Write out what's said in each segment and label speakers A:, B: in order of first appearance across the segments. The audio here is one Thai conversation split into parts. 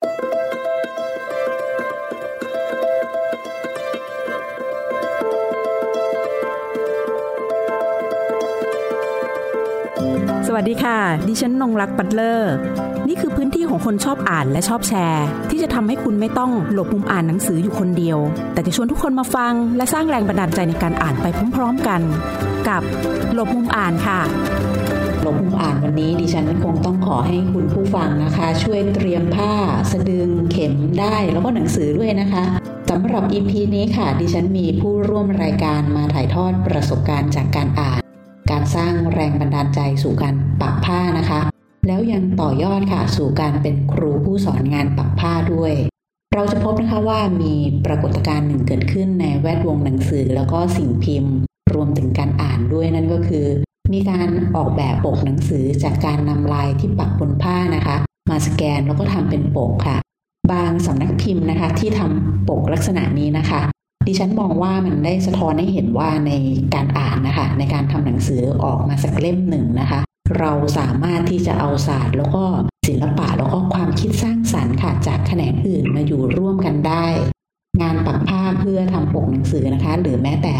A: สวัสดีค่ะ ดิฉันนงรักปัตเลอร์ นี่คือพื้นที่ของคนชอบอ่านและชอบแชร์ ที่จะทำให้คุณไม่ต้องหลบมุมอ่านหนังสืออยู่คนเดียว แต่จะชวนทุกคนมาฟัง และสร้างแรงบันดาลใจในการอ่านไปพร้อมๆกัน กับหลบมุมอ่านค่ะ
B: หลบมุมอ่านวันนี้ดิฉันคงต้องขอให้คุณผู้ฟังนะคะ ช่วยเตรียมผ้าสะดึงเข็มได้แล้วก็หนังสือด้วยนะคะสำหรับ EP นี้ค่ะ ดิฉันมีผู้ร่วมรายการมาถ่ายทอดประสบการณ์จากการอ่าน การสร้างแรงบันดาลใจสู่การปักผ้านะคะ แล้วยังต่อยอดค่ะสู่การเป็นครูผู้สอนงานปักผ้าด้วยเราจะพบนะคะว่ามีปรากฏการณ์หนึ่งเกิดขึ้นในแวดวงหนังสือแล้วก็สิ่งพิมพ์ รวมถึงการอ่านด้วยนั่นก็คือ มีการออกแบบปกหนังสือจากการนำลายที่ปักบนผ้านะคะ มาสแกนแล้วก็ทำเป็นปกค่ะ บางสำนักพิมพ์นะคะ ที่ทำปกลักษณะนี้นะคะ ดิฉันมองว่ามันได้สะท้อนให้เห็นว่าในการอ่านนะคะ ในการทำหนังสือออกมาสักเล่มหนึ่งนะคะ เราสามารถที่จะเอาศาสตร์ แล้วก็ศิลปะแล้วก็ความคิดสร้างสรรค์ค่ะ จากแขนงอื่นมาอยู่ร่วมกันได้ งานปักผ้าเพื่อทำปกหนังสือนะคะ หรือแม้แต่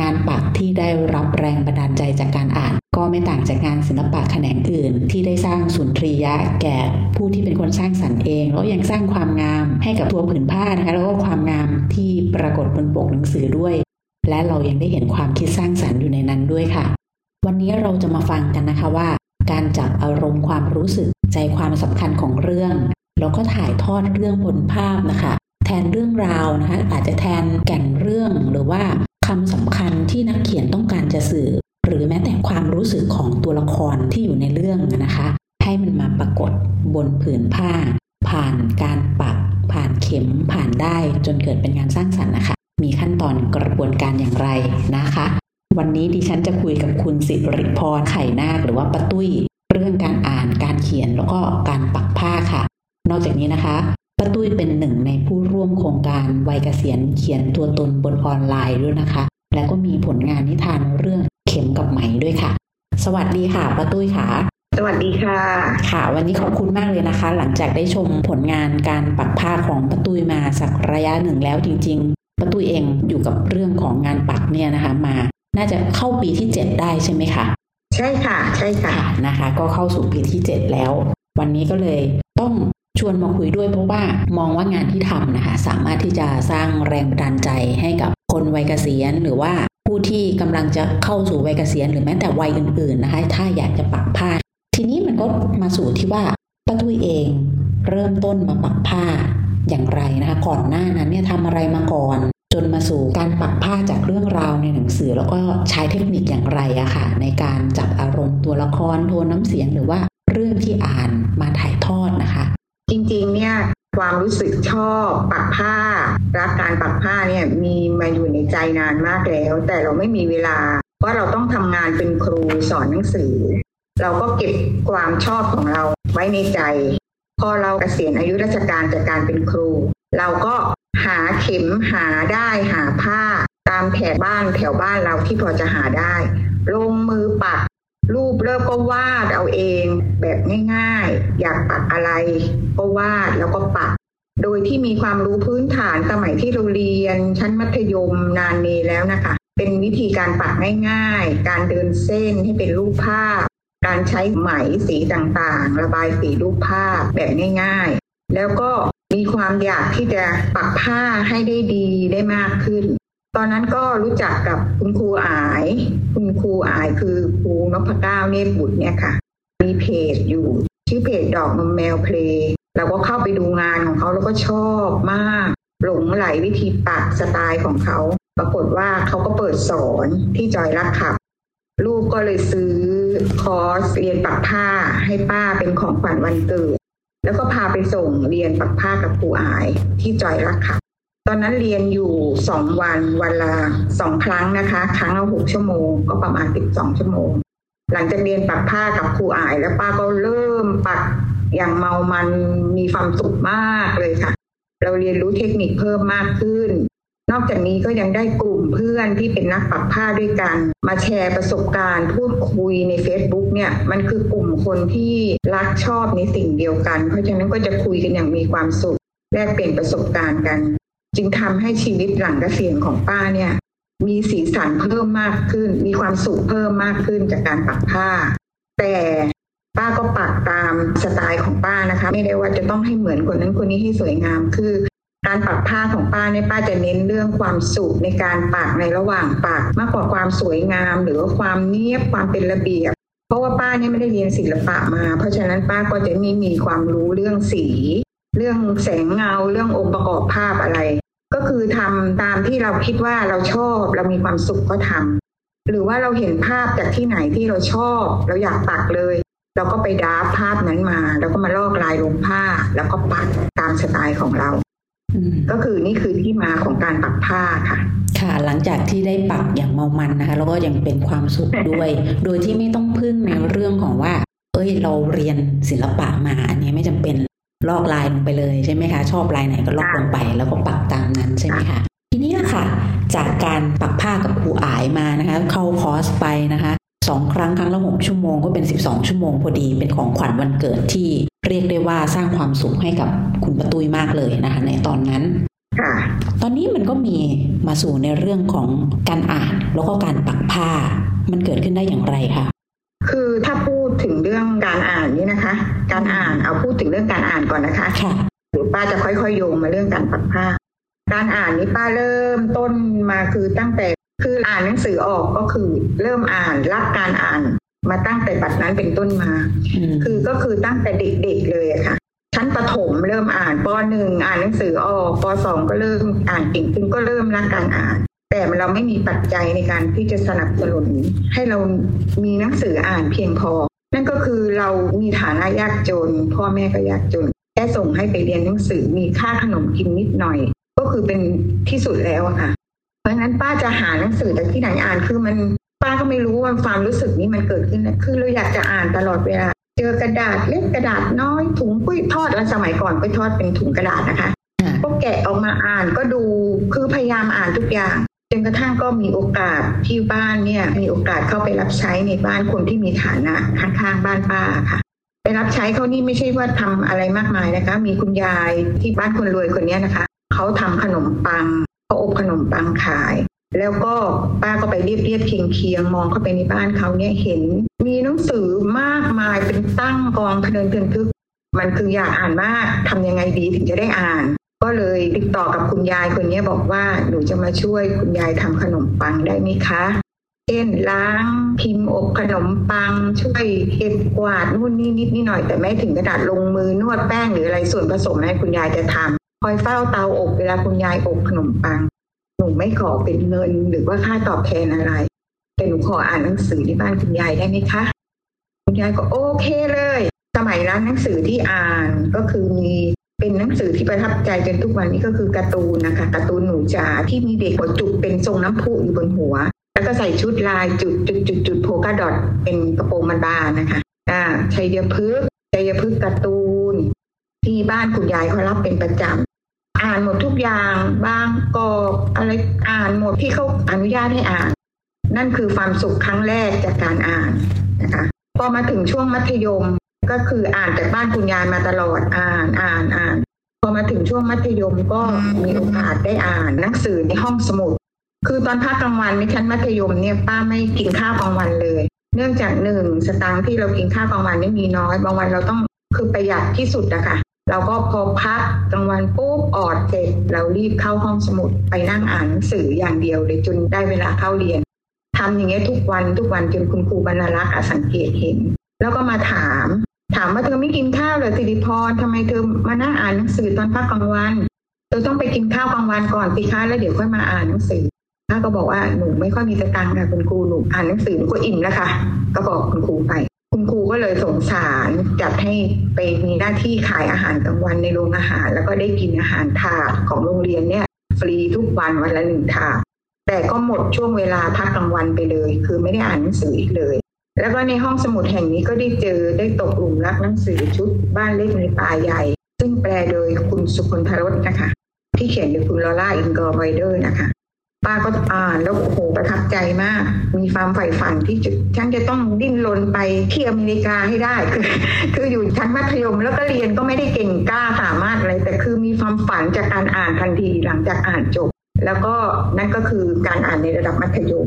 B: งานปักที่ได้รับแรงบันดาลใจจากการอ่าน ก็ไม่ต่างจากงานศิลปะแขนงอื่น ที่ได้สร้างสุนทรียะแก่ผู้ที่เป็นคนสร้างสรรค์เอง แล้วยังสร้างความงามให้กับตัวผืนผ้านะคะแล้วก็ความงามที่ปรากฏบนปกหนังสือด้วย และเรายังได้เห็นความคิดสร้างสรรค์อยู่ในนั้นด้วยค่ะ วันนี้เราจะมาฟังกันนะคะว่า การจับอารมณ์ความรู้สึกใจความสำคัญของเรื่องแล้วก็ถ่ายทอดเรื่องบนภาพนะคะ แทนเรื่องราวนะคะอาจจะแทนแก่นเรื่องหรือว่า คำสำคัญที่นักเขียนต้องการจะสื่อ หรือแม้แต่ความรู้สึกของตัวละครที่อยู่ในเรื่องนะคะ ให้มันมาปรากฏบนผืนผ้า ผ่านการปัก ผ่านเข็มผ่านได้จนเกิดเป็นงานสร้างสรรค์นะคะ มีขั้นตอนกระบวนการอย่างไรนะคะ วันนี้ดิฉันจะคุยกับคุณสิริพรไข่นาคหรือว่าปะตุ้ย เรื่องการอ่านการเขียนแล้วก็การปักผ้าค่ะ นอกจากนี้นะคะ ป้าตุ้ยเป็นหนึ่งในผู้ร่วมโครงการวัยเกษียณเขียนตัวตนบนออนไลน์ด้วยนะคะ และก็มีผลงานนิทานเรื่องเข็มกับไหมด้วยค่ะ สวัสดีค่ะป้าตุ้ยค่ะ
C: สวัสดีค่ะ
B: ค่ะ วันนี้ขอบคุณมากเลยนะคะ หลังจากได้ชมผลงานการปักผ้าของป้าตุ้ยมาสักระยะหนึ่งแล้วจริงๆป้าตุ้ยเองอยู่กับเรื่องของงานปักเนี่ยนะคะมา น่าจะเข้าปีที่เจ็ดได้ใช่ไหมคะ
C: ใช่ค่ะ ใช่ค่ะ
B: นะคะ ก็เข้าสู่ปีที่เจ็ดแล้ว วันนี้ก็เลยต้อง ชวนมาคุยด้วยเพราะว่ามองว่างานที่ทำนะคะสามารถที่จะสร้างแรงบันดาลใจให้กับคนวัยเกษียณหรือว่าผู้ที่กำลังจะเข้าสู่วัยเกษียณหรือแม้แต่วัยอื่นๆนะคะ ถ้าอยากจะปักผ้า ทีนี้มันก็มาสู่ที่ว่าป้าตุ้ยเองเริ่มต้นมาปักผ้าอย่างไรนะคะ ก่อนหน้านั้นเนี่ยทำอะไรมาก่อน จนมาสู่การปักผ้าจากเรื่องราวในหนังสือ แล้วก็ใช้เทคนิคอย่างไรอะค่ะ ในการจับอารมณ์ตัวละครโทนน้ำเสียงหรือว่าเรื่องที่อ่านมาถ่ายทอดนะคะ
C: ริงๆเนี่ยความรู้สึกชอบปักผ้า รักการปักผ้าเนี่ยมีมาอยู่ในใจนานมากแล้ว แต่เราไม่มีเวลา เพราะเราต้องทำงานเป็นครูสอนหนังสือ เราก็เก็บความชอบของเราไว้ในใจ พอเราเกษียณอายุราชการจากการเป็นครู เราก็หาเข็มหาได้หาผ้า ตามแถบบ้านแถวบ้านเราที่พอจะหาได้ ลงมือปัก รูปเริ่มก็วาดเอาเองแบบง่ายๆ อยากปักอะไร ก็วาดแล้วก็ปัก โดยที่มีความรู้พื้นฐานสมัยที่เราเรียนชั้นมัธยมนานนี้แล้วนะคะ เป็นวิธีการปักง่ายๆ การเดินเส้นให้เป็นรูปภาพ การใช้ไหมสีต่างๆ ระบายสีรูปภาพแบบง่ายๆ แล้วก็มีความอยากที่จะปักผ้าให้ได้ดีได้มากขึ้น ตอนนั้นก็รู้จักกับคุณครูอาย คุณครูอายคือครูนพเก้าเนตบุตรเนี่ยค่ะ มีเพจอยู่ชื่อเพจดอกนมแมวเพลงเราก็เข้าไปดูงานของเขาแล้วก็ชอบมาก หลงไหลวิธีปักสไตล์ของเขา ปรากฏว่าเขาก็เปิดสอนที่จอยรักขับ ลูกก็เลยซื้อคอร์สเรียนปักผ้าให้ป้าเป็นของขวัญวันเกิด แล้วก็พาไปส่งเรียนปักผ้ากับครูอายที่จอยรักขับ ตอนนั้นเรียนอยู่สองวันวันละสองครั้งนะคะ ครั้งละหกชั่วโมง ก็ประมาณสิบสองชั่วโมง หลังจากเรียนปักผ้ากับครูอาย แล้วป้าก็เริ่มปักอย่างเมามันมีความสุขมากเลยค่ะ เราเรียนรู้เทคนิคเพิ่มมากขึ้น นอกจากนี้ก็ยังได้กลุ่มเพื่อนที่เป็นนักปักผ้าด้วยกัน มาแชร์ประสบการณ์พูดคุยใน Facebook เนี่ยมันคือกลุ่มคนที่รักชอบในสิ่งเดียวกัน เพราะฉะนั้นก็จะคุยกันอย่างมีความสุขแลกเปลี่ยนประสบการณ์กัน จึงทำให้ชีวิตหลังเกษียณของป้าเนี่ย มีสีสันเพิ่มมากขึ้น มีความสุขเพิ่มมากขึ้นจากการปักผ้า แต่ป้าก็ปักตามสไตล์ของป้านะคะ ไม่ได้ว่าจะต้องให้เหมือนคนนั้นคนนี้ให้สวยงามคือการปักผ้าของป้าเนี่ยป้าจะเน้นเรื่องความสุขในการปักในระหว่างปักมากกว่าความสวยงาม หรือว่าความเนียบความเป็นระเบียบ เพราะว่าป้าเนี่ยไม่ได้เรียนศิลปะมา เพราะฉะนั้นป้าก็จะไม่มีความรู้เรื่องสี เรื่องแสงเงาเรื่ององค์ประกอบภาพอะไร ก็คือทำตามที่เราคิดว่าเราชอบเรามีความสุขก็ทำหรือว่าเราเห็นภาพจากที่ไหนที่เราชอบ เราอยากปักเลย เราก็ไปดาฟภาพนั้นมา แล้วก็มาลอกลายลงผ้า แล้วก็ปักตามสไตล์ของเราก็คือนี่คือที่มาของการปักผ้าค่ะ
B: ค่ะ หลังจากที่ได้ปักอย่างเมามันนะคะแล้วก็ยังเป็นความสุขด้วย โดยที่ไม่ต้องพึ่งในเรื่องของว่า เอ้ยเราเรียนศิลปะมาอันนี้ไม่จำเป็น ลอกลายลงไปเลยใช่ไหมคะ ชอบลายไหนก็ลอกลงไปแล้วก็ปักตามนั้นใช่ไหมคะทีนี้ค่ะ จากการปักผ้ากับครูอายมานะคะ เข้าคอร์สไปนะคะสองครั้งครั้งละหกชั่วโมงก็เป็นสิบสองชั่วโมงพอดีเป็นของขวัญวันเกิดที่เรียกได้ว่าสร้างความสุขให้กับคุณประตุยมากเลยนะคะ ในตอนนั้นตอนนี้มันก็มีมาสู่ในเรื่องของการอ่านแล้วก็การปักผ้า มันเกิดขึ้นได้อย่างไรคะ
C: คือถ้าพูดถึงเรื่องการอ่านนี่นะคะ การอ่านเอาพูดถึงเรื่องการอ่านก่อนนะคะ
B: ค่ะ
C: หรือป้าจะค่อยๆโยงมาเรื่องการปักผ้า การอ่านนี่ป้าเริ่มต้นมาคือตั้งแต่คืออ่านหนังสือออกก็คือเริ่มอ่านรักการอ่าน มาตั้งแต่บัดนั้นเป็นต้นมา คือก็คือตั้งแต่เด็กๆเลยอะค่ะชั้นประถมเริ่มอ่านปหนึ่งอ่านหนังสือออกปสองก็เริ่มอ่านเก่งขึ้นก็เริ่มรักการอ่าน แต่เราไม่มีปัจจัยในการที่จะสนับสนุนให้เรามีหนังสืออ่านเพียงพอ นั่นก็คือเรามีฐานะยากจน พ่อแม่ก็ยากจนแค่ส่งให้ไปเรียนหนังสือมีค่าขนมกินนิดหน่อย ก็คือเป็นที่สุดแล้วอะค่ะ เพราะฉะนั้นป้าจะหาหนังสือจากที่ไหนอ่านคือมันป้าก็ไม่รู้ว่าความรู้สึกนี้มันเกิดขึ้นนะคือเราอยากจะอ่านตลอดเวลา เจอกระดาษเล็กกระดาษน้อยถุงปุ้ยทอดแล้วสมัยก่อนปุ้ยทอดเป็นถุงกระดาษนะคะก็แกะออกมาอ่านก็ดูคือพยายามอ่านทุกอย่าง จนกระทั่งก็มีโอกาสที่บ้านเนี่ยมีโอกาสเข้าไปรับใช้ในบ้านคนที่มีฐานะข้างๆบ้านป้าค่ะไปรับใช้เขานี่ไม่ใช่ว่าทำอะไรมากมายนะคะ มีคุณยายที่บ้านคนรวยคนนี้นะคะเขาทำขนมปังเขาอบขนมปังขาย แล้วก็ป้าก็ไปเรียบเรียบเคียงเคียงมองเข้าไปในบ้านเขาเนี่ยเห็น มีหนังสือมากมายเป็นตั้งกองเพลินเพลินทึก มันคืออยากอ่านมากทำยังไงดีถึงจะได้อ่าน ก็เลยติดต่อกับคุณยายคนนี้บอกว่าหนูจะมาช่วยคุณยายทำขนมปังได้ไหมคะเช่นล้างพิมพ์อบขนมปัง ช่วยเก็บกวาดนู่นนี่นิดนี่หน่อยแต่ไม่ถึงกระดาษลงมือนวดแป้งหรืออะไรส่วนผสมให้คุณยายจะทำคอยเฝ้าเตาอบเวลาคุณยายอบขนมปัง หนูไม่ขอเป็นเงินหรือว่าค่าตอบแทนอะไร แต่หนูขออ่านหนังสือที่บ้านคุณยายได้ไหมคะ คุณยายก็โอเคเลย สมัยนั้นหนังสือที่อ่านก็คือมี เป็นหนังสือที่ประทับใจจนทุกวันนี้ก็คือการ์ตูนนะคะการ์ตูนหนูจ๋าที่มีเด็กหัวจุกเป็นทรงน้ำพุอยู่บนหัว แล้วก็ใส่ชุดลายจุดจุดจุดจุดโพกาดอทเป็นกระโปรงมันบานนะคะอ่าชัยพฤกษ์ชัยพฤกษ์การ์ตูน ที่บ้านคุณยายเขารับเป็นประจำอ่านหมดทุกอย่างบางกอกอะไรอ่านหมดที่เขาอนุญาตให้อ่าน นั่นคือความสุขครั้งแรกจากการอ่านนะคะพอมาถึงช่วงมัธยม ก็คืออ่านจากบ้านคุณยายมาตลอดอ่านอ่านอ่านพอมาถึงช่วงมัธยมก็มีโอกาสได้อ่านหนังสือในห้องสมุด คือตอนพักกลางวันในชั้นมัธยมเนี่ยป้าไม่กินข้าวกลางวันเลย เนื่องจากหนึ่งสตางค์ที่เรากินข้าวกลางวันนี่มีน้อย บางวันเราต้องคือประหยัดที่สุดอะค่ะเราก็พอพักกลางวันปุ๊บออดเสร็จเรารีบเข้าห้องสมุดไปนั่งอ่านหนังสืออย่างเดียวเลยจนได้เวลาเข้าเรียนทำอย่างเงี้ยทุกวันทุกวันจนคุณครูบรรลักษ์สังเกตเห็น แล้วก็มาถาม กินข้าวเลยสิริพรทำไมเธอมานั่งอ่านหนังสือตอนพักกลางวันเธอต้องไปกินข้าวกลางวันก่อนสิคะแล้วเดี๋ยวค่อยมาอ่านหนังสือถ้าก็บอกว่าหนูไม่ค่อยมีสตังค์ค่ะคุณครูหนูอ่านหนังสือหนูก็อิ่มแล้วค่ะก็บอกคุณครูไป คุณครูก็เลยสงสารจัดให้ไปมีหน้าที่ขายอาหารกลางวันในโรงอาหาร แล้วก็ได้กินอาหารถาดของโรงเรียนเนี่ยฟรีทุกวันวันละหนึ่งถาดแต่ก็หมดช่วงเวลาพักกลางวันไปเลย คือไม่ได้อ่านหนังสืออีกเลย แล้วก็ในห้องสมุดแห่งนี้ก็ได้เจอได้ตกหลุมรักหนังสือชุดบ้านเล็กในป่าใหญ่ ซึ่งแปลโดยคุณสุคนทรสนะคะ ที่เขียนโดยคุณลอร่าอินกอร์ไวเดอร์นะคะ ป้าก็อ่านแล้วโอ้โหประทับใจมาก มีความใฝ่ฝันที่ฉันจะต้องดิ้นรนไปที่อเมริกาให้ได้คือคืออยู่ชั้นมัธยมแล้วก็เรียนก็ไม่ได้เก่งกล้าสามารถอะไร แต่คือมีความฝันจากการอ่านทันทีหลังจากอ่านจบ แล้วก็นั่นก็คือการอ่านในระดับมัธยม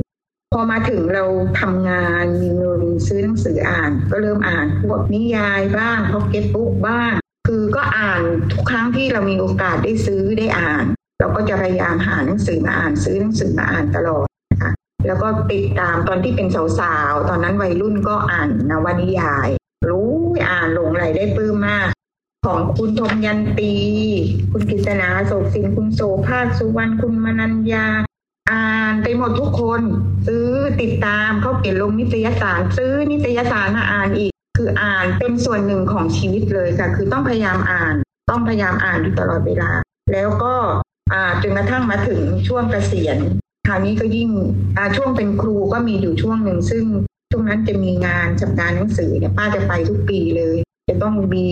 C: พอมาถึงเราทำงานมีเงินซื้อหนังสืออ่าน ก็เริ่มอ่านพวกนิยายบ้างพ็อกเก็ตบุ๊กบ้าง คือก็อ่านทุกครั้งที่เรามีโอกาสได้ซื้อได้อ่าน เราก็จะพยายามหาหนังสือมาอ่านซื้อหนังสือมาอ่านตลอดนะคะแล้วก็ติดตามตอนที่เป็นสาวๆ ตอนนั้นวัยรุ่นก็อ่านนวนิยาย รู้อ่านหลงไหลได้ปลื้มมาก ของคุณธมยันตี คุณกิษณาโศกสินคุณโสภาคสุวรรณคุณมนัญญา อ่านไปหมดทุกคน ซื้อติดตามเขาเขียนลงนิตยสาร ซื้อนิตยสารมาอ่านอีก คืออ่านเป็นส่วนหนึ่งของชีวิตเลยค่ะ คือต้องพยายามอ่าน ต้องพยายามอ่านอยู่ตลอดเวลา แล้วก็อ่าจนกระทั่งมาถึงช่วงเกษียณคราวนี้ก็ยิ่งอ่าช่วงเป็นครูก็มีอยู่ช่วงหนึ่งซึ่งช่วงนั้นจะมีงานสัปดาห์หนังสือเนี่ยป้าจะไปทุกปีเลย จะต้องมี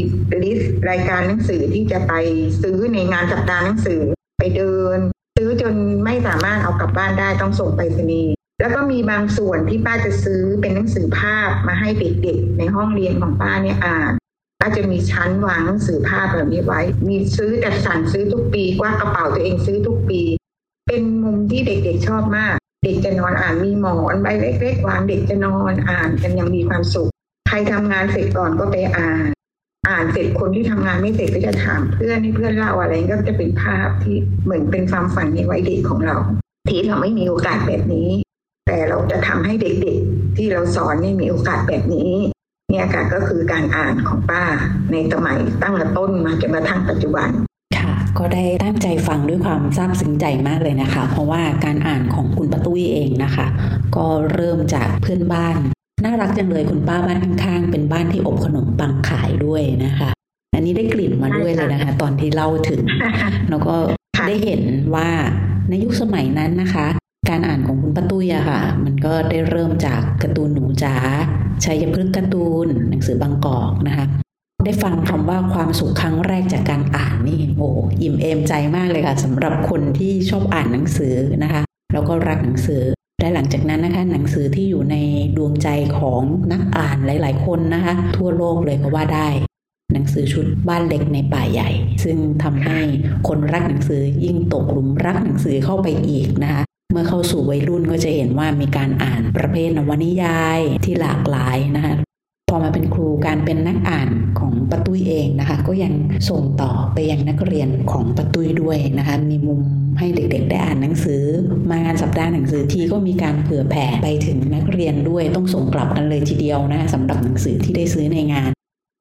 C: ลิสต์รายการหนังสือที่จะไปซื้อในงานสัปดาห์หนังสือไปเดิน บ้านได้ต้องส่งไปรษณีย์แล้วก็มีบางส่วนที่ป้าจะซื้อเป็นหนังสือภาพมาให้เด็กๆในห้องเรียนของป้าเนี่ยอ่านก็จะมีชั้นวางหนังสือภาพแบบนี้ไว้ มีซื้อจัดสรรซื้อทุกปีกว่ากระเป๋าตัวเองซื้อทุกปี เป็นมุมที่เด็กๆชอบมาก เด็กจะนอนอ่านมีหมอนใบเล็กๆวางเด็กจะนอนอ่านกันยังมีความสุข ใครทำงานเสร็จก่อนก็ไปอ่าน อ่านเสร็จคนที่ทำงานไม่เสร็จก็จะถามเพื่อนให้เพื่อนเล่าอะไรก็จะเป็นภาพที่เหมือนเป็นความฝันในวัยเด็กของเรา ที่เราไม่มีโอกาสแบบนี้ แต่เราจะทำให้เด็กๆ ที่เราสอนนี่มีโอกาสแบบนี้ เนี่ยค่ะก็คือการอ่านของป้าในสมัยตั้งแต่ต้นมาจนกระทั่งปัจจุบัน
B: ค่ะก็ได้ตั้งใจฟังด้วยความซาบซึ้งใจมากเลยนะคะ เพราะว่าการอ่านของคุณปะตุ้ยเองนะคะ ก็เริ่มจากเพื่อนบ้าน น่ารักจังเลยคุณป้าบ้านข้างๆ เป็นบ้านที่อบขนมปังขายด้วยนะคะ อันนี้ได้กลิ่นมาด้วยเลยนะคะ ตอนที่เล่าถึง แล้วก็ ได้เห็นว่าในยุคสมัยนั้นนะคะ การอ่านของคุณป้าตุ้ยอะค่ะ มันก็ได้เริ่มจากการ์ตูนหนูจ๋าชัยพฤกษ์การ์ตูน หนังสือบางกอกนะคะ ได้ฟังคำว่าความสุขครั้งแรกจากการอ่านนี่โอ้อิ่มเอมใจมากเลยค่ะสำหรับคนที่ชอบอ่านหนังสือนะคะ แล้วก็รักหนังสือและหลังจากนั้นนะคะ หนังสือที่อยู่ในดวงใจของนักอ่านหลาย ๆ คนนะคะ ทั่วโลกเลยก็ว่าได้ หนังสือชุดบ้านเล็กในป่าใหญ่ ซึ่งทำให้คนรักหนังสือยิ่งตกหลุมรักหนังสือเข้าไปอีกนะคะ เมื่อเข้าสู่วัยรุ่นก็จะเห็นว่ามีการอ่านประเภทนวนิยายที่หลากหลายนะคะพอมาเป็นครูการเป็นนักอ่านของปะตุ้ยเองนะคะ ก็ยังส่งต่อไปยังนักเรียนของปะตุ้ยด้วยนะคะ มีมุมให้เด็กๆ ได้อ่านหนังสือ มางานสัปดาห์หนังสือที่ก็มีการเผื่อแผ่ไปถึงนักเรียนด้วยต้องส่งกลับกันเลยทีเดียวนะคะสำหรับหนังสือที่ได้ซื้อในงาน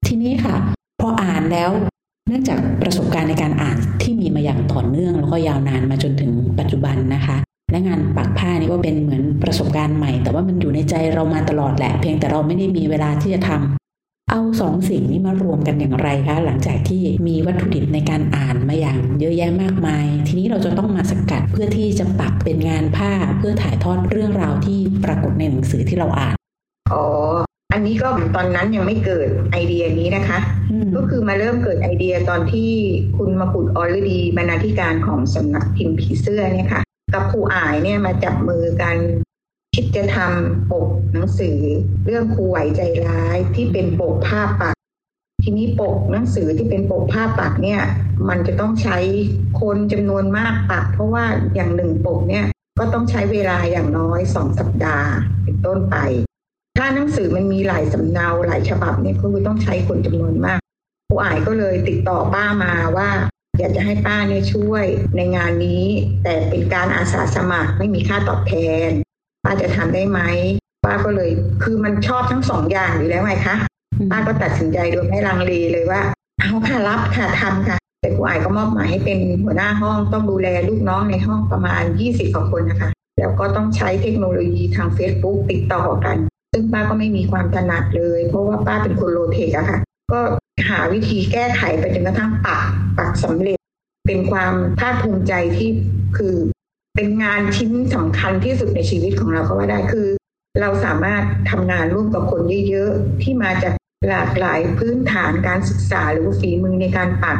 B: ทีนี้ค่ะ แล้ว เนื่องจากประสบการณ์ในการอ่านที่มีมาอย่างต่อเนื่อง แล้วก็ยาวนานมาจนถึงปัจจุบันนะคะ และงานปักผ้านี่ก็เป็นเหมือนประสบการณ์ใหม่ แต่ว่ามันอยู่ในใจเรามาตลอดแหละ เพียงแต่เราไม่ได้มีเวลาที่จะทำเอาสองสิ่งนี้มารวมกันอย่างไรคะหลังจากที่มีวัตถุดิบในการอ่านมาอย่างเยอะแยะมากมาย ทีนี้เราจะต้องมาสกัดเพื่อที่จะปักเป็นงานผ้าเพื่อถ่ายทอดเรื่องราวที่ปรากฏในหนังสือที่เราอ่าน
C: อ๋อ อันนี้ก็ตอนนั้นยังไม่เกิดไอเดียนี้นะคะ ก็คือมาเริ่มเกิดไอเดียตอนที่คุณมาปุดออลดีบรรณาธิการของสำนักพิมพ์ผีเสื้อเนี่ยค่ะ กับครูอายเนี่ยมาจับมือกันคิดจะทำปกหนังสือ เรื่องครูไหวใจร้ายที่เป็นปกภาพปักทีนี้ปกหนังสือที่เป็นปกภาพปักเนี่ย มันจะต้องใช้คนจำนวนมากปัก เพราะว่าอย่างหนึ่งปกเนี่ยก็ต้องใช้เวลาอย่างน้อยสองสัปดาห์เป็นต้นไป ถ้าหนังสือมันมีหลายสำเนาหลายฉบับเนี่ยก็คือต้องใช้คนจำนวนมากครูอายก็เลยติดต่อป้ามาว่า อยากจะให้ป้าเนี่ยช่วยในงานนี้ แต่เป็นการอาสาสมัครไม่มีค่าตอบแทน ป้าจะทำได้ไหมป้าก็เลยคือมันชอบทั้งสองอย่างอยู่แล้วไงคะป้าก็ตัดสินใจโดยไม่ลังเลเลยว่า เอาค่ะรับค่ะทำค่ะแต่ครูอายก็มอบหมายให้เป็นหัวหน้าห้องต้องดูแลลูกน้องในห้องประมาณยี่สิบกว่าคนนะคะ แล้วก็ต้องใช้เทคโนโลยีทาง Facebook ติดต่อกัน ซึ่งป้าก็ไม่มีความถนัดเลย เพราะว่าป้าเป็นคนโลเทคอะค่ะ ก็หาวิธีแก้ไขไปจนกระทั่งปักปักสำเร็จ เป็นความภาคภูมิใจที่คือเป็นงานชิ้นสำคัญที่สุดในชีวิตของเราก็ว่าได้คือ เราสามารถทำงานร่วมกับคนเยอะๆที่มาจากหลากหลายพื้นฐานการศึกษาหรือฝีมือในการปัก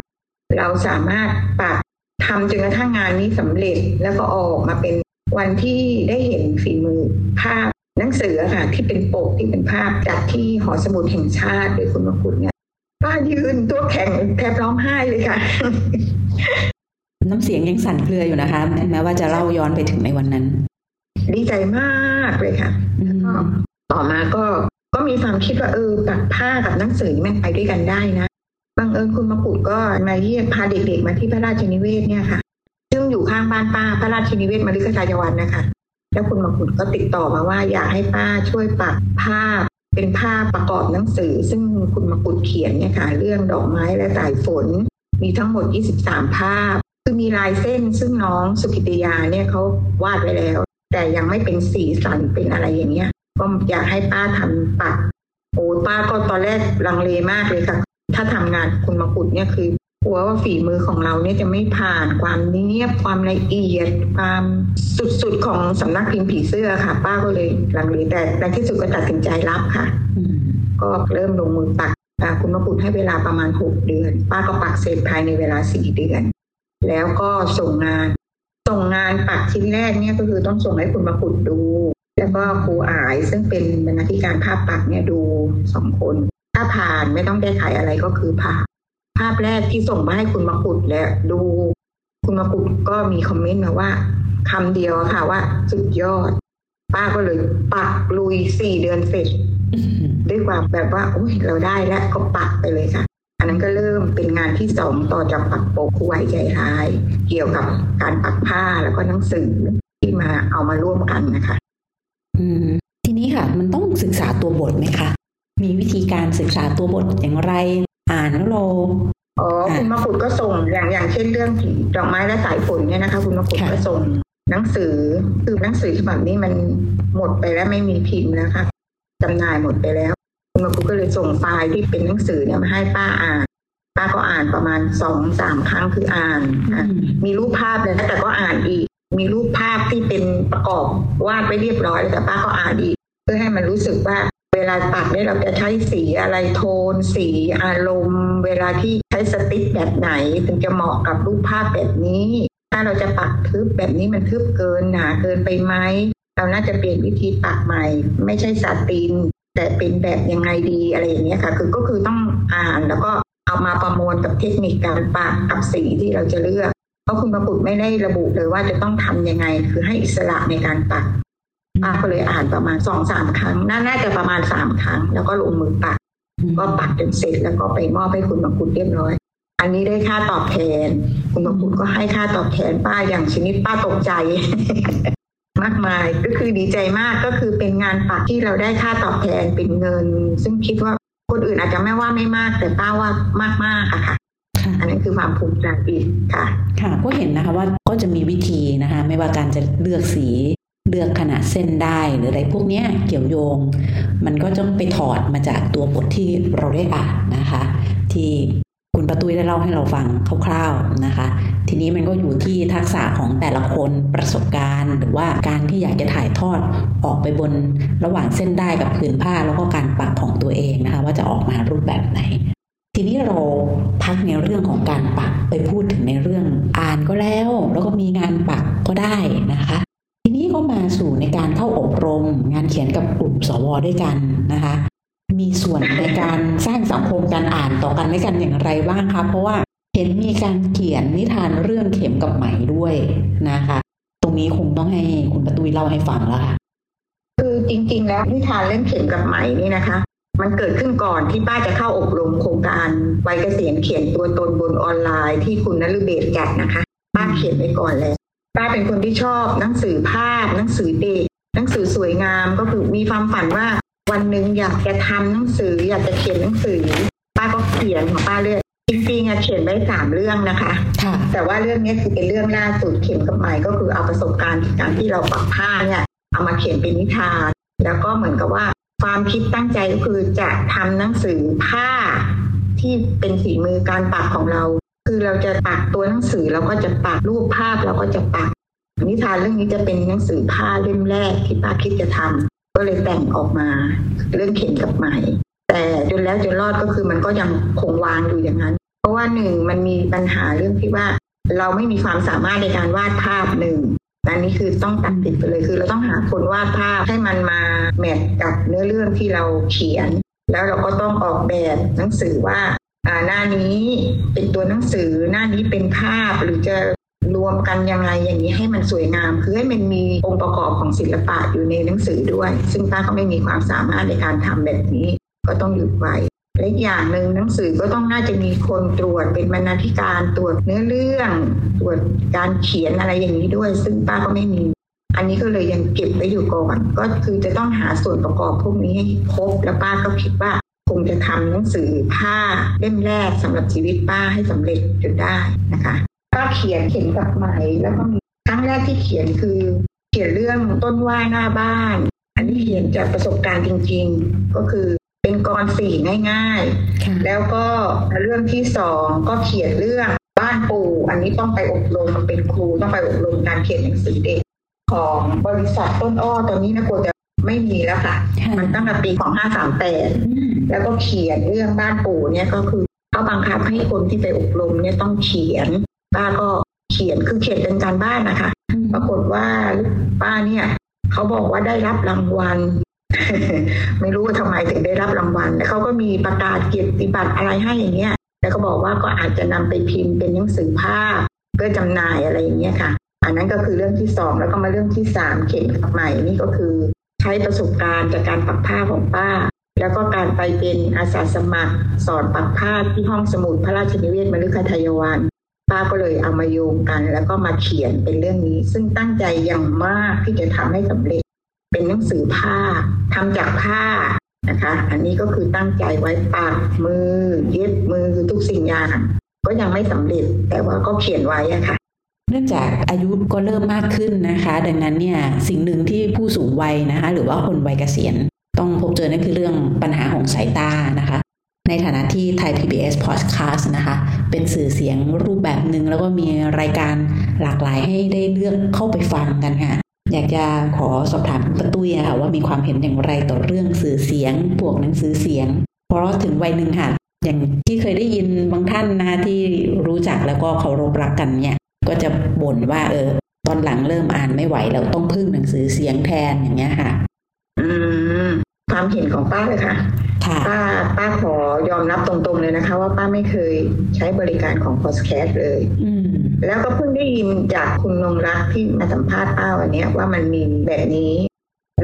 C: เราสามารถปักทำจนกระทั่งงานนี้สำเร็จแล้วก็ออกมาเป็นวันที่ได้เห็นฝีมือภาพ หนังสือค่ะที่เป็นปกที่เป็นภาพจากที่หอสมุดแห่งชาติโดยคุณมกุฎเนี่ยป้ายืนตัวแข็งแทบร้องไห้เลยค่ะ
B: น้ำเสียงยังสั่นเครืออยู่นะคะ แม้ว่าจะเล่าย้อนไปถึงในวันนั้น
C: ดีใจมากเลยค่ะแล้วก็ต่อมาก็ก็มีความคิดว่าเออตัดผ้ากับหนังสือมันไปด้วยกันได้นะบังเอิญคุณมกุฎก็มาเยี่ยมพาเด็กๆมาที่พระราชนิเวศเนี่ยค่ะ ซึ่งอยู่ข้างบ้านป้าพระราชนิเวศมฤคทายวันนะคะ แล้วคุณมกุฎก็ติดต่อมาว่าอยากให้ป้าช่วยปักภาพเป็นภาพประกอบหนังสือ ซึ่งคุณมกุฎเขียนเนี่ยค่ะเรื่องดอกไม้และสายฝน มีทั้งหมด 23 ภาพ คือมีลายเส้นซึ่งน้องสุกิติยาเนี่ยเขาวาดไว้แล้ว แต่ยังไม่เป็นสีสันเป็นอะไรอย่างเงี้ยก็อยากให้ป้าทำปักโอ้ป้าก็ตอนแรกลังเลมากเลยค่ะ ถ้าทำงานคุณมกุฎเนี่ยคือ กลัวว่าฝีมือของเราเนี่ยจะไม่ผ่านความเนียบความละเอียด ความสุดๆของสำนักพิมพ์ผีเสื้อค่ะ ป้าก็เลยลังเลแต่ในที่สุดก็ตัดสินใจรับค่ะก็เริ่มลงมือปักคุณมกุฎให้เวลาประมาณหกเดือน ป้าก็ปักเสร็จภายในเวลาสี่เดือน แล้วก็ส่งงาน ส่งงานปักชิ้นแรกเนี่ยก็คือต้องส่งให้คุณมกุฎดู แล้วก็ครูอายซึ่งเป็นบรรณาธิการภาพปักเนี่ยดูสองคน ถ้าผ่านไม่ต้องแก้ไขอะไรก็คือผ่าน ภาพแรกที่ส่งมาให้คุณมกุฎและดูคุณมกุฎก็มีคอมเมนต์มาว่าคำเดียวค่ะว่า สุดยอด ป้าก็เลยปักลุยสี่เดือนเสร็จ ด้วยความแบบว่าโอ้ยเราได้แล้วก็ปักไปเลยค่ะ อันนั้นก็เริ่มเป็นงานที่สองต่อจากปักปกคู่ไว้ใจร้าย เกี่ยวกับการปักผ้าแล้วก็หนังสือที่มาเอามาร่วมกันนะคะ
B: อืมทีนี้ค่ะ มันต้องศึกษาตัวบทไหมคะ มีวิธีการศึกษาตัวบทอย่างไร อ่านแล้วเรา
C: อ๋อคุณมะกุฎก็ส่งอย่างอย่างเช่นเรื่องดอกไม้และสายฝนเนี่ยนะคะ คุณมะกุฎก็ส่งหนังสือคือหนังสือฉบับนี้มันหมดไปแล้วไม่มีพิมพ์แล้วค่ะจำหน่ายหมดไปแล้ว คุณมกุฎก็เลยส่งไฟล์ที่เป็นหนังสือเนี่ยมาให้ป้าอ่าน ป้าก็อ่านประมาณสองสามครั้งคืออ่าน มีรูปภาพเลยแต่ก็อ่านอีก มีรูปภาพที่เป็นประกอบวาดไปเรียบร้อยแต่ป้าก็อ่านอีก เพื่อให้มันรู้สึกว่า เวลาปักเนี่ยเราจะใช้สีอะไรโทน สีอารมณ์ เวลาที่ใช้สติ๊กแบบไหน ถึงจะเหมาะกับรูปภาพแบบนี้ ถ้าเราจะปักทึบแบบนี้มันทึบเกินหนาเกินไปไหมเราน่าจะเปลี่ยนวิธีปักใหม่ ไม่ใช่สาติน แต่เป็นแบบยังไงดีอะไรอย่างเงี้ยค่ะ คือก็คือต้องอ่านแล้วก็เอามาประมวลกับเทคนิคการปักกับสีที่เราจะเลือก เพราะคุณประกุฎไม่ได้ระบุเลยว่าจะต้องทํำยังไง คือให้อิสระในการปัก ป้าก็เลยอ่านประมาณสองสามครั้งน่าจะประมาณสามครั้ง แล้วก็ลงมือปัก ก็ปักจนเสร็จแล้วก็ไปมอบให้คุณประกุฎเรียบร้อย อันนี้ได้ค่าตอบแทน คุณประกุฎก็ให้ค่าตอบแทนป้าอย่างชนิดป้าตกใจ มากมายก็คือดีใจมากก็คือเป็นงานปักที่เราได้ค่าตอบแทนเป็นเงิน ซึ่งคิดว่าคนอื่นอาจจะไม่ว่าไม่มาก แต่ป้าว่ามากมากอะค่ะอันนี้คือความภูมิใจอีกค่ะ
B: ค่ะ ก็เห็นนะคะว่าก็จะมีวิธีนะคะ ไม่ว่าการจะเลือกสี เลือกขนาดเส้นได้หรืออะไรพวกนี้เกี่ยวโยง มันก็ต้องไปถอดมาจากตัวบทที่เราได้อ่านนะคะ ที่คุณประตุยได้เล่าให้เราฟังคร่าวๆนะคะ ทีนี้มันก็อยู่ที่ทักษะของแต่ละคนประสบการณ์ หรือว่าการที่อยากจะถ่ายทอดออกไปบนระหว่างเส้นได้กับผืนผ้าแล้วก็การปักของตัวเองนะคะ ว่าจะออกมารูปแบบไหน ทีนี้เราพักในเรื่องของการปักไปพูดถึงในเรื่องอ่านก็แล้ว แล้วก็มีงานปักก็ได้นะคะ มาสู่ในการเข้าอบรม งานเขียนกับกลุ่มสวด้วยกันนะคะ มีส่วนในการสร้างสังคมการอ่านต่อกันและกันอย่างไรบ้างคะเพราะว่าเห็นมีการเขียนนิทานเรื่องเข็มกับไหมด้วยนะคะ ตรงนี้คงต้องให้คุณประตุยเล่าให้ฟังแล้วค่ะ
C: คือจริง ๆ แล้วนิทานเรื่องเข็มกับไหมนี่นะคะ มันเกิดขึ้นก่อนที่ป้าจะเข้าอบรมโครงการไวเกษียณเขียนตัวตนบนออนไลน์ที่คุณนฤเบศจัดนะคะป้าเขียนไปก่อนแล้ว ป้าเป็นคนที่ชอบหนังสือภาพหนังสือเด็กหนังสือสวยงามก็คือมีความฝันว่าวันหนึ่งอยากจะทำหนังสือ อยากจะเขียนหนังสือ ป้าก็เขียนของป้าเรื่อยจริงๆอะเขียนไว้สามเรื่องนะคะ แต่ว่าเรื่องนี้คือเป็นเรื่องล่าสุดเข็มกับไหม่ก็คือเอาประสบการณ์การที่เราปักผ้าเนี่ยเอามาเขียนเป็นนิทาน แล้วก็เหมือนกับว่าความคิดตั้งใจก็คือจะทำหนังสือผ้าที่เป็นฝีมือการปักของเรา คือเราจะปักตัวหนังสือเราก็จะปักรูปภาพเราก็จะปัก นิทานเรื่องนี้จะเป็นหนังสือผ้าเล่มแรกที่ป้าคิดจะทำก็เลยแต่งออกมาเรื่องเข็มกับไหม แต่จนแล้วจนรอดก็คือมันก็ยังคงวางอยู่อย่างนั้น เพราะว่าหนึ่งมันมีปัญหาเรื่องที่ว่า เราไม่มีความสามารถในการวาดภาพหนึ่งอันนี้คือต้องตัดติดไปเลยคือเราต้องหาคนวาดภาพให้มันมาแมทกับเนื้อเรื่องที่เราเขียน แล้วเราก็ต้องออกแบบหนังสือว่า อ่าหน้านี้เป็นตัวหนังสือหน้านี้เป็นภาพหรือจะรวมกันยังไงอย่างนี้ให้มันสวยงาม คือให้มันมีองค์ประกอบของศิลปะอยู่ในหนังสือด้วย ซึ่งป้าก็ไม่มีความสามารถในการทำแบบนี้ ก็ต้องหยุดไว้และอย่างหนึ่งหนังสือก็ต้องน่าจะมีคนตรวจเป็นบรรณาธิการตรวจเนื้อเรื่อง ตรวจการเขียนอะไรอย่างนี้ด้วย ซึ่งป้าก็ไม่มี อันนี้ก็เลยยังเก็บไว้อยู่ก่อน ก็คือจะต้องหาส่วนประกอบพวกนี้ให้ครบแล้วป้าก็คิดว่า งจะทำหนังสือผ้าเล่มแรกสำหรับชีวิตป้าให้สำเร็จจนได้นะคะป้าเขียนเขียนกับไหมแล้วก็มีครั้งแรกที่เขียนคือเขียนเรื่องต้นว่าหน้าบ้าน อันนี้เขียนจากประสบการณ์จริง ๆ ก็คือเป็นกรสี่ง่ายๆ แล้วก็เรื่องที่สองก็เขียนเรื่องบ้านปู่อันนี้ต้องไปอบรมมันเป็นครูต้องไปอบรมการเขียนหนังสือเด็กของบริษัทต้นอ้อตอนนี้นะกลัวจะ ไม่มีแล้วค่ะ มันตั้งแต่ปีของห้าสามแปดแล้วก็เขียนเรื่องบ้านปู่เนี่ยก็คือเขาบังคับให้คนที่ไปอบรมเนี่ยต้องเขียน ป้าก็เขียนคือเขียนเป็นการบ้านนะคะ ปรากฏว่าป้าเนี่ยเขาบอกว่าได้รับรางวัล ไม่รู้ว่าทำไมถึงได้รับรางวัลแล้วเขาก็มีประกาศเกียรติบัตรอะไรให้อย่างเงี้ยแล้วก็บอกว่าก็อาจจะนำไปพิมพ์เป็นหนังสือภาพเพื่อจำหน่ายอะไรอย่างเงี้ยค่ะ อันนั้นก็คือเรื่องที่สองแล้วก็มาเรื่องที่สามเขียนกับใหม่นี่ก็คือ ใช้ประสบการณ์จากการปักผ้าของป้า แล้วก็การไปเป็นอาสาสมัคร สอนปักผ้าที่ห้องสมุดพระราชนิเวศมฤคทายวันป้าก็เลยเอามาโยงกัน แล้วก็มาเขียนเป็นเรื่องนี้ ซึ่งตั้งใจอย่างมากที่จะทำให้สำเร็จ เป็นหนังสือผ้าทำจากผ้านะคะ อันนี้ก็คือตั้งใจไว้ปักมือ เย็บมือทุกสิ่งอย่าง ก็ยังไม่สำเร็จแต่ว่าก็เขียนไว้อะค่ะ
B: เนื่องจากอายุก็เริ่มมากขึ้นนะคะ ดังนั้นเนี่ยสิ่งหนึ่งที่ผู้สูงวัยนะคะ หรือว่าคนวัยเกษียณ ต้องพบเจอนั่นคือเรื่องปัญหาของสายตานะคะ ในฐานะที่ไทย PBS Podcast นะคะ เป็นสื่อเสียงรูปแบบหนึ่งแล้วก็มีรายการหลากหลายให้ได้เลือกเข้าไปฟังกันค่ะอยากจะขอสอบถามคุณประตุ้ยค่ะว่ามีความเห็นอย่างไรต่อเรื่องสื่อเสียงพวกหนังสือเสียง เพราะถึงวัยหนึ่งค่ะ อย่างที่เคยได้ยินบางท่านนะคะที่รู้จักแล้วก็เคารพรักกันเนี่ย ก็จะบ่นว่าเออ ตอนหลังเริ่มอ่านไม่ไหวแล้วต้องพึ่งหนังสือเสียงแทนอย่างเงี้ยค่ะ
C: อืมความเห็นของป้าเลยค่ะ
B: ค่ะ
C: ป้าป้าขอยอมรับตรงๆเลยนะคะ ว่าป้าไม่เคยใช้บริการของพอสแคสเลย
B: อืม
C: แล้วก็เพิ่งได้ยินจากคุณนงรักที่มาสัมภาษณ์ป้าวันเนี้ยว่ามันมีแบบนี้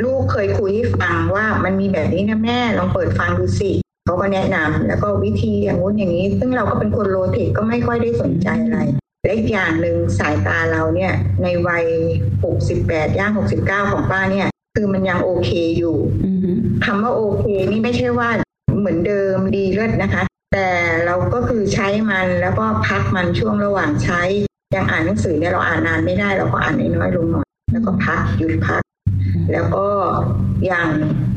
C: ลูกเคยคุยให้ฟังว่ามันมีแบบนี้นะแม่ลองเปิดฟังดูสิเขาก็แนะนำแล้วก็วิธีอย่างงู้นอย่างนี้ ซึ่งเราก็เป็นคน low tech ก็ไม่ค่อยได้สนใจอะไร และอีกอย่างหนึ่งสายตาเราเนี่ยในวัย68ย่าง69ของป้าเนี่ย คือมันยังโอเคอยู่
B: อืม
C: คำว่าโอเค นี่ไม่ใช่ว่าเหมือนเดิมดีเลิศนะคะ แต่เราก็คือใช้มันแล้วก็พักมันช่วงระหว่างใช้อย่างอ่านหนังสือเนี่ยเราอ่านนานไม่ได้เราก็อ่านน้อยๆลงหน่อยแล้วก็พักหยุดพัก แล้วก็อย่าง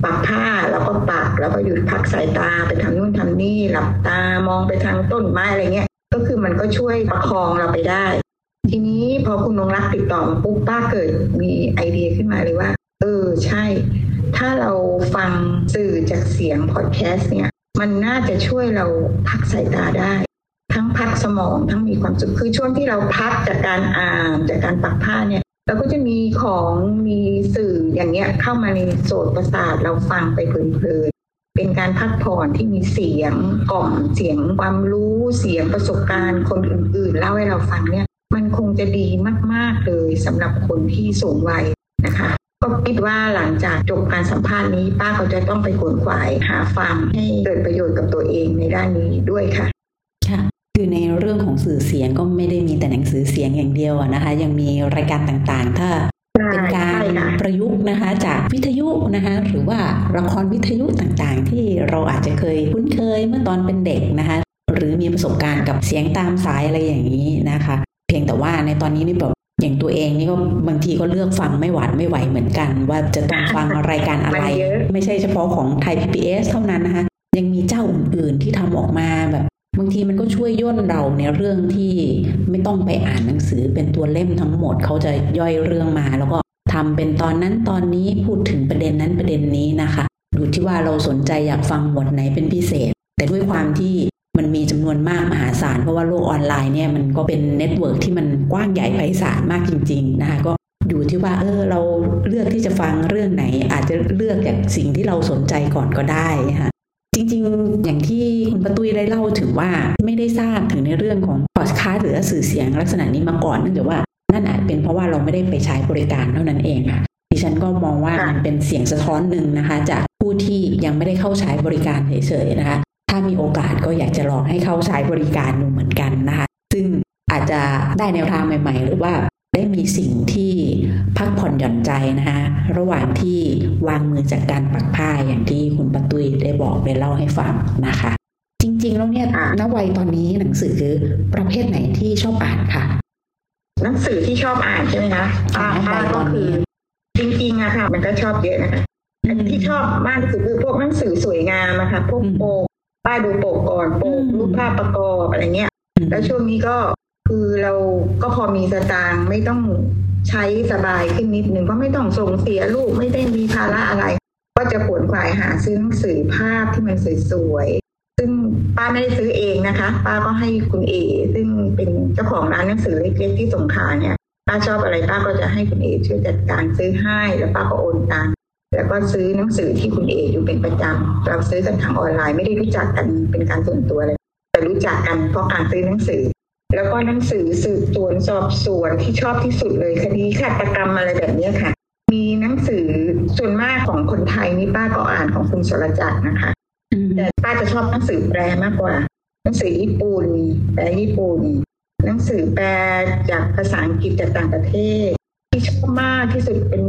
C: ปักผ้าแล้วก็ปักแล้วก็หยุดพักสายตาไปทำนู่นทำนี่หลับตามองไปทางต้นไม้อะไรเงี้ย ก็คือมันก็ช่วยประคองเราไปได้ ทีนี้พอคุณนงรักติดต่อมาปุ๊บป้าเกิดมีไอเดียขึ้นมาเลยว่า เออใช่ ถ้าเราฟังสื่อจากเสียงพอดแคสต์เนี่ย มันน่าจะช่วยเราพักสายตาได้ ทั้งพักสมองทั้งมีความสุขคือช่วงที่เราพักจากการอ่านจากการปักผ้าเนี่ยเราก็จะมีของมีสื่ออย่างเงี้ยเข้ามาในโสตประสาทเราฟังไปเพลิน เป็นการพักผ่อนที่มีเสียงกล่อมเสียงความรู้เสียงประสบการณ์คนอื่นๆเล่าให้เราฟังเนี่ยมันคงจะดีมาก ๆ เลยสำหรับคนที่สูงวัยนะคะ ก็คิดว่าหลังจากจบการสัมภาษณ์นี้ ป้าก็จะต้องไปขวนขวายหาฟังให้เกิดประโยชน์กับตัวเองในด้านนี้ด้วยค่ะ
B: ค่ะคือในเรื่องของสื่อเสียงก็ไม่ได้มีแต่หนังสือเสียงอย่างเดียวนะคะ ยังมีรายการต่างๆ ถ้า ประยุกต์นะคะ จากวิทยุนะคะหรือว่าละครวิทยุต่างๆ ที่เราอาจจะเคยคุ้นเคยเมื่อตอนเป็นเด็กนะคะ หรือมีประสบการณ์กับเสียงตามสายอะไรอย่างนี้นะคะ เพียงแต่ว่าในตอนนี้นี่แบบอย่างตัวเองนี่ก็บางทีก็เลือกฟังไม่หวาดไม่ไหวเหมือนกัน ว่าจะต้องฟังรายการอะไร ไม่ใช่เฉพาะของไทย PBS เท่านั้นนะคะ ยังมีเจ้าอื่นๆที่ทำออกมาแบบบางทีมันก็ช่วยย่นเราในเรื่องที่ไม่ต้องไปอ่านหนังสือเป็นตัวเล่มทั้งหมดเขาจะย่อยเรื่องมา แล้วก็ ทำเป็นตอนนั้นตอนนี้พูดถึงประเด็นนั้นประเด็นนี้นะคะ ดูที่ว่าเราสนใจอยากฟังบทไหนเป็นพิเศษ แต่ด้วยความที่มันมีจำนวนมากมหาศาลเพราะว่าโลกออนไลน์เนี่ยมันก็เป็น network ที่มันกว้างใหญ่ไพศาลมากจริง ๆ นะคะก็อยู่ที่ว่าเออเราเลือกที่จะฟังเรื่องไหน อาจจะเลือกจากสิ่งที่เราสนใจก่อนก็ได้ค่ะจริงๆ อย่างที่คุณประตุยได้เล่าถึงว่าไม่ได้ทราบถึงในเรื่องของพอดคาสต์หรือสื่อเสียงลักษณะนี้มาก่อนเนื่องจากว่า นั่นอาจเป็นเพราะว่าเราไม่ได้ไปใช้บริการเท่านั้นเองค่ะดิฉันก็มองว่ามันเป็นเสียงสะท้อนหนึ่งนะคะ จากผู้ที่ยังไม่ได้เข้าใช้บริการเฉยๆนะคะ ถ้ามีโอกาสก็อยากจะลองให้เข้าใช้บริการดูเหมือนกันนะคะ ซึ่งอาจจะได้แนวทางใหม่ ๆ หรือว่าได้มีสิ่งที่พักผ่อนหย่อนใจนะคะ ระหว่างที่วางมือจากการปักผ้าอย่างที่คุณปตุยได้บอกได้เล่าให้ฟังนะคะ จริงๆแล้วเนี่ยณวัยตอนนี้หนังสือประเภทไหนที่ชอบอ่านคะ
C: หนังสือที่ชอบอ่านใช่ไหมคะอ่านก็คือจริงๆอะค่ะ มันก็ชอบเยอะนะคะที่ชอบมากที่สุดคือพวกหนังสือสวยงามอะค่ะพวกโปกป้าดูโปกก่อนโปกรูปภาพประกอบอะไรเงี้ย แล้วช่วงนี้ก็คือเราก็พอมีสตางค์ไม่ต้องใช้สบายขึ้นนิดนึงเพราะไม่ต้องส่งเสียลูกไม่ได้มีภาระอะไร ก็จะขวนขวายหาซื้อหนังสือภาพที่มันสวยๆซึ่ง ป้าไม่ได้ซื้อเองนะคะ ป้าก็ให้คุณเอซึ่งเป็นเจ้าของร้านหนังสือเล็กๆที่สงขลาเนี่ยป้าชอบอะไรป้าก็จะให้คุณเอช่วยจัดการซื้อให้แล้วป้าก็โอนตังค์แล้วก็ซื้อหนังสือที่คุณเออยู่เป็นประจำเราซื้อกันทางออนไลน์ไม่ได้รู้จักกันเป็นการส่วนตัวเลย แต่รู้จักกันเพราะการซื้อหนังสือ แล้วก็หนังสือสืบสวนสอบสวนที่ชอบที่สุดเลยคดีฆาตกรรมอะไรแบบนี้ค่ะ มีหนังสือส่วนมากของคนไทยนี่ป้าก็อ่านของคุณสรจักรนะคะ แต่ป้าจะชอบหนังสือแปลมากกว่า หนังสือญี่ปุ่นแปลญี่ปุ่น หนังสือแปลจากภาษาอังกฤษจากต่างประเทศ ที่ชอบมากที่สุดเป็น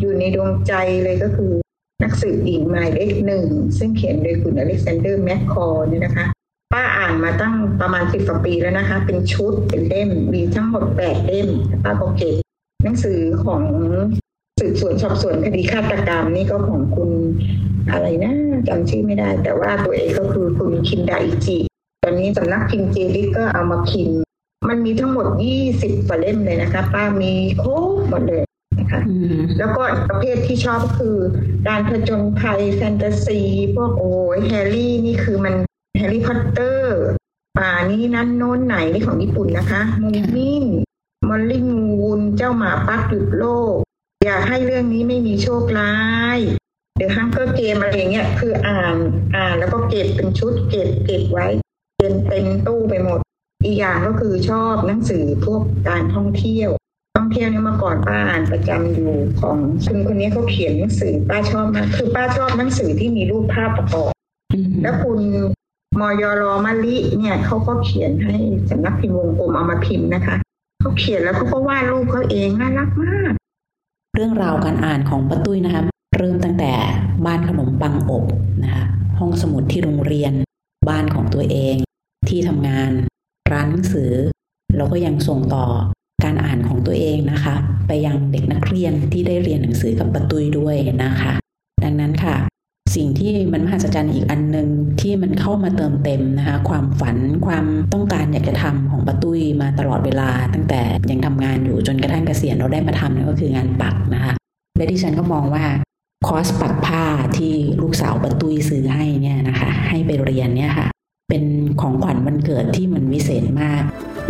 C: อยู่ในดวงใจเลยก็คือ นักสืบหญิงหมายเลขหนึ่งซึ่งเขียนโดยคุณอเล็กซานเดอร์แมคคอร์เนี่ยนะคะ ป้าอ่านมาตั้งประมาณสิบกว่าปีแล้วนะคะ เป็นชุดเป็นเล่มมีทั้งหมดแปดเล่มป้าก็เก็บหนังสือของ สืบสวนสอบสวนคดีฆาตกรรมนี่ก็ของคุณอะไรนะจำชื่อไม่ได้ แต่ว่าตัวเองก็คือคุณคินไดจิ ตอนนี้สำนักพิมพ์เจลิกก็เอามาพิมพ์ มันมีทั้งหมดยี่สิบกว่าเล่มเลยนะคะ ป้ามีครบหมดเลยนะคะแล้วก็ประเภทที่ชอบคือการผจญภัยแฟนตาซี พวกโอ้ยแฮร์รี่นี่คือมันแฮร์รี่พอตเตอร์ป่านี้นั้นโน้นไหนนี่ของญี่ปุ่นนะคะมูมินมอลลิงวูนเจ้าหมาปักหยุดโลก อยากให้เรื่องนี้ไม่มีโชคร้ายเดี๋ยวฮังเกอร์เกมอะไรเงี้ยคืออ่านอ่านแล้วก็เก็บเป็นชุดเก็บเก็บไว้เป็นเต็มตู้ไปหมด อีกอย่างก็คือชอบหนังสือพวกการท่องเที่ยว ท่องเที่ยวนี่เมื่อก่อนป้าอ่านประจำอยู่ของคุณคนนี้เขาเขียนหนังสือป้าชอบมากคือป้าชอบหนังสือที่มีรูปภาพประกอบแล้วคุณมอยรอมาลิเนี่ยเขาก็เขียนให้สำนักพิมพ์วงกลมเอามาพิมพ์นะคะเขาเขียนแล้วเขาก็วาดรูปเขาเองน่ารักมาก
B: เรื่องราวการอ่านของป้าตุ้ยนะคะเริ่มตั้งแต่บ้านขนมปังอบนะคะห้องสมุดที่โรงเรียน บ้านของตัวเอง ที่ทำงาน ร้านหนังสือ แล้วก็ยังส่งต่อการอ่านของตัวเองนะคะ ไปยังเด็กนักเรียนที่ได้เรียนหนังสือกับป้าตุ้ยด้วยนะคะ ดังนั้นค่ะ สิ่งที่มันมหัศจรรย์อีกอันหนึ่งที่มันเข้ามาเติมเต็มนะคะความฝันความต้องการอยากจะทำของป้าตุ้ยมาตลอดเวลา ตั้งแต่ยังทำงานอยู่จนกระทั่งเกษียณเราได้มาทำนั่นก็คืองานปักนะคะและที่ฉันก็มองว่าคอสปักผ้าที่ลูกสาวป้าตุ้ยซื้อให้เนี่ยนะคะให้ไปเรียนเนี่ยค่ะเป็นของขวัญวันเกิดที่มันวิเศษมาก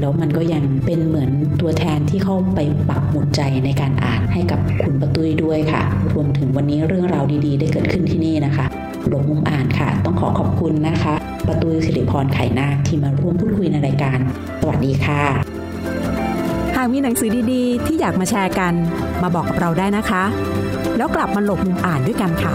B: แล้วมันก็ยังเป็นเหมือนตัวแทนที่เข้าไปปักหมุดใจในการอ่านให้กับคุณป้าตุ้ยด้วยค่ะ รวมถึงวันนี้เรื่องราวดีๆ ได้เกิดขึ้นที่นี่นะคะหลงมุมอ่านค่ะ ต้องขอขอบคุณนะคะป้าตุ้ยสิริพรไข่นาคที่มาร่วมพูดคุยในรายการ สวัสดีค่ะ
A: หากมีหนังสือดีๆ ที่อยากมาแชร์กัน มาบอกกับเราได้นะคะ แล้วกลับมาหลบมุมอ่านด้วยกันค่ะ